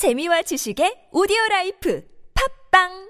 재미와 지식의 오디오 라이프. 팝빵!